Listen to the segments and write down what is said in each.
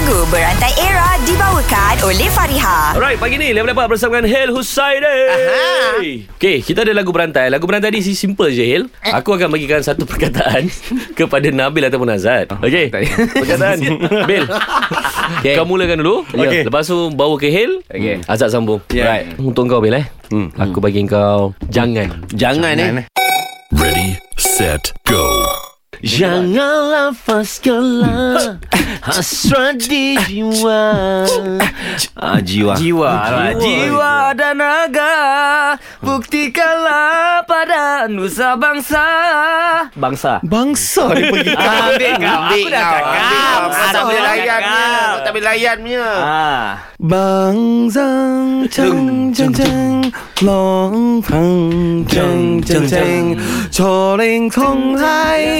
Lagu Berantai Era dibawakan oleh Fariha. Alright, pagi ni level dapat bersama dengan Hel Husaini. Okay, kita ada lagu berantai. Lagu berantai ni si simple je, Hel. Aku akan bagikan satu perkataan kepada Nabil ataupun Azad. Okay, perkataan. Bil, okay. kau mulakan dulu. Okay. Lepas tu bawa ke Hel. Okay. Azad sambung. Yeah. Right. Untuk kau, Bil, eh. Hmm. Aku bagi kau jangan. Jangan, eh. Ready, set, go. Janganlah faskalah Hasrat di jiwa. Ah, Jiwa. Jiwa lah Jiwa dan naga. Buktikanlah pada nusa bangsa. Bangsa. Bangsa dia pergi ah, Ambil kau. Aku dah cakap. Ambil kau. Tak boleh layannya. Tak boleh Bang zang Ceng ceng ceng Long pang Ceng ceng ceng Choling tong hai.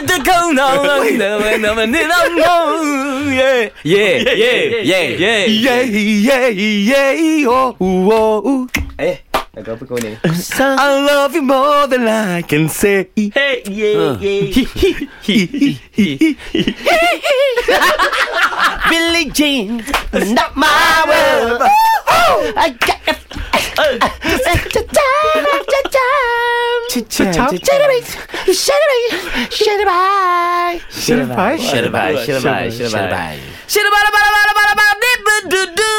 Kau nak Nanamu Yeah Yeah Yeah Yeah Yeah Yeah yeah yeah oh oh Eh, lagu apa kau? I love you more than I can say. Hey Yeah Yeah Billie Jean, not my world. I got Chitchat. Chitchat. Chitchat. Chitchat. Chitchat.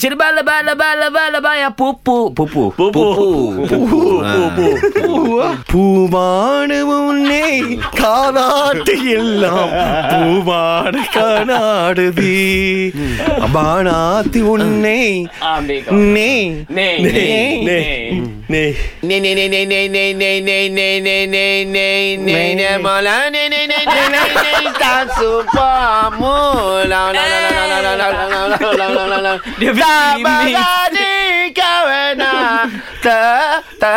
Cina bala bala bala bala baya pupu pupu pupu pupu pupu பூவான உன்னே காலாட்டு எல்லாம் பூவான காணாடுதி பானாத்தி உன்னை நே நே நே நே Ne ne ne ne ne ne ne ne ne ne ne ne ne ne mala ne ne ne ne ne ne tak supamu la la la la la la la la la la la la la Dia tak bimbing. bagadi kawana ta ta